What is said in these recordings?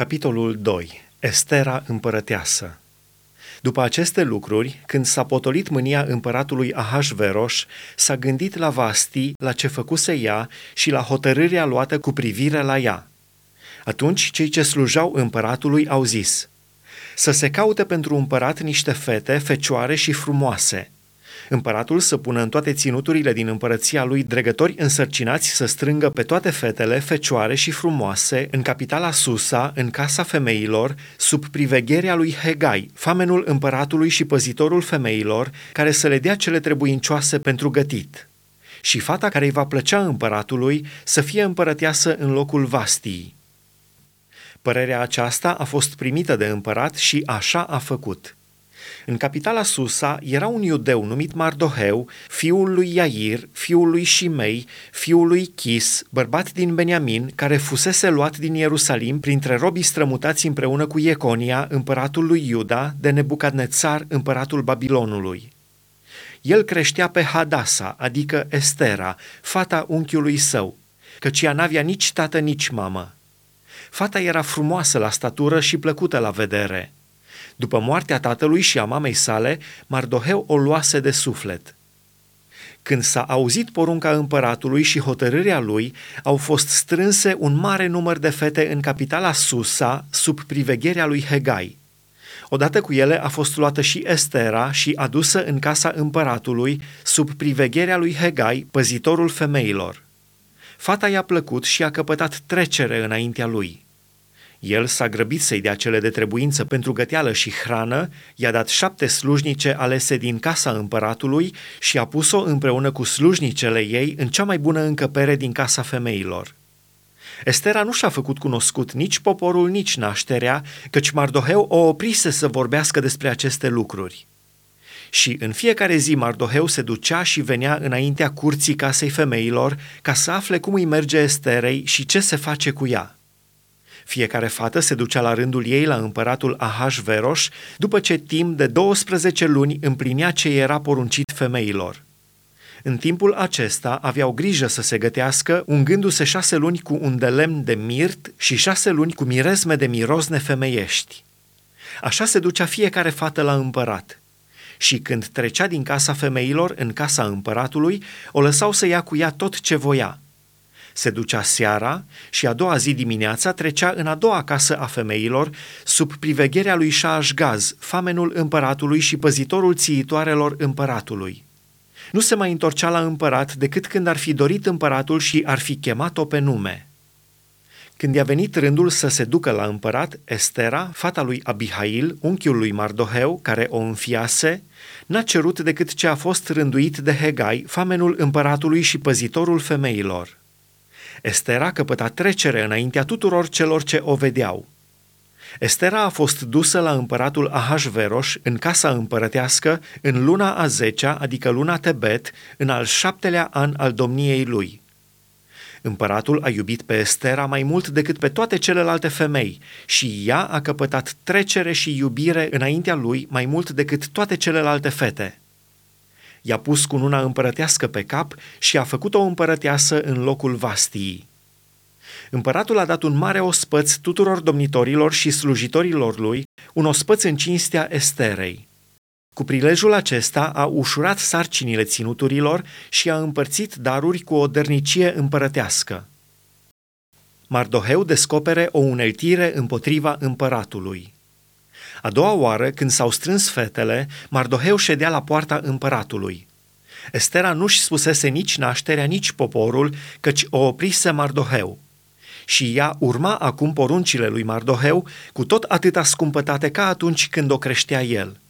Capitolul 2. Estera împărăteasă După aceste lucruri, când s-a potolit mânia împăratului Ahasveros, s-a gândit la Vasti, la ce făcuse ea și la hotărârea luată cu privire la ea. Atunci cei ce slujau împăratului au zis, să se caute pentru împărat niște fete, fecioare și frumoase – Împăratul să pună în toate ținuturile din împărăția lui dregători însărcinați să strângă pe toate fetele, fecioare și frumoase, în capitala Susa, în casa femeilor, sub privegherea lui Hegai, famenul împăratului și păzitorul femeilor, care să le dea cele trebuincioase pentru gătit. Și fata care îi va plăcea împăratului să fie împărăteasă în locul Vastii. Părerea aceasta a fost primită de împărat și așa a făcut – în capitala Susa era un iudeu numit Mardoheu, fiul lui Iair, fiul lui Shimei, fiul lui Chis, bărbat din Beniamin, care fusese luat din Ierusalim printre robii strămutați împreună cu Ieconia, împăratul lui Iuda, de Nebucadnețar, împăratul Babilonului. El creștea pe Hadasa, adică Estera, fata unchiului său, căci ea n-avea nici tată, nici mamă. Fata era frumoasă la statură și plăcută la vedere – după moartea tatălui și a mamei sale, Mardoheu o luase de suflet. Când s-a auzit porunca împăratului și hotărârea lui, au fost strânse un mare număr de fete în capitala Susa, sub privegherea lui Hegai. Odată cu ele a fost luată și Estera și adusă în casa împăratului, sub privegherea lui Hegai, păzitorul femeilor. Fata i-a plăcut și a căpătat trecere înaintea lui. El s-a grăbit să-i dea cele de trebuință pentru găteală și hrană, i-a dat șapte slujnice alese din casa împăratului și a pus-o împreună cu slujnicele ei în cea mai bună încăpere din casa femeilor. Estera nu și-a făcut cunoscut nici poporul, nici nașterea, căci Mardoheu o oprise să vorbească despre aceste lucruri. Și în fiecare zi Mardoheu se ducea și venea înaintea curții casei femeilor ca să afle cum îi merge Esterei și ce se face cu ea. Fiecare fată se ducea la rândul ei la împăratul Ahasveros după ce timp de 12 luni împlinea ce era poruncit femeilor. În timpul acesta aveau grijă să se gătească, ungându-se șase luni cu un de lemn de mirt și șase luni cu mirezme de mirosne femeiești. Așa se ducea fiecare fată la împărat. Și când trecea din casa femeilor în casa împăratului, o lăsau să ia cu ea tot ce voia – se ducea seara și a doua zi dimineața trecea în a doua casă a femeilor, sub privegherea lui Gaz, famenul împăratului și păzitorul țiitoarelor împăratului. Nu se mai întorcea la împărat decât când ar fi dorit împăratul și ar fi chemat-o pe nume. Când i-a venit rândul să se ducă la împărat, Estera, fata lui Abihail, unchiul lui Mardoheu, care o înfiase, n-a cerut decât ce a fost rânduit de Hegai, famenul împăratului și păzitorul femeilor. Estera căpăta trecere înaintea tuturor celor ce o vedeau. Estera a fost dusă la împăratul Ahasveros în casa împărătească în luna a zecea, adică luna Tebet, în al șaptelea an al domniei lui. Împăratul a iubit pe Estera mai mult decât pe toate celelalte femei și ea a căpătat trecere și iubire înaintea lui mai mult decât toate celelalte fete i-a pus cununa împărătească pe cap și a făcut o împărăteasă în locul Vastii. Împăratul a dat un mare ospăț tuturor domnitorilor și slujitorilor lui, un ospăț în cinstea Esterei. Cu prilejul acesta a ușurat sarcinile ținuturilor și a împărțit daruri cu o dărnicie împărătească. Mardoheu descopere o uneltire împotriva împăratului. A doua oară, când s-au strâns fetele, Mardoheu ședea la poarta împăratului. Estera nu-și spusese nici nașterea, nici poporul, căci o oprise Mardoheu. Și ea urma acum poruncile lui Mardoheu cu tot atâta scumpătate ca atunci când o creștea el –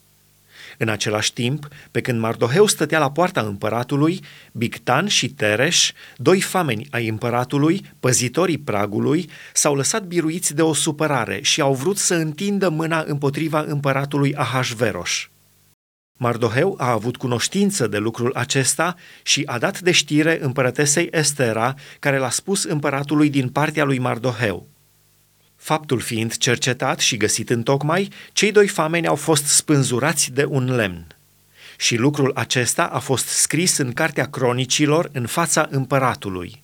în același timp, pe când Mardoheu stătea la poarta împăratului, Bictan și Tereș, doi fameni ai împăratului, păzitorii pragului, s-au lăsat biruiți de o supărare și au vrut să întindă mâna împotriva împăratului Ahasveros. Mardoheu a avut cunoștință de lucrul acesta și a dat de știre împărătesei Estera, care l-a spus împăratului din partea lui Mardoheu. Faptul fiind cercetat și găsit în tocmai, cei doi fameni au fost spânzurați de un lemn. Și lucrul acesta a fost scris în cartea cronicilor în fața împăratului.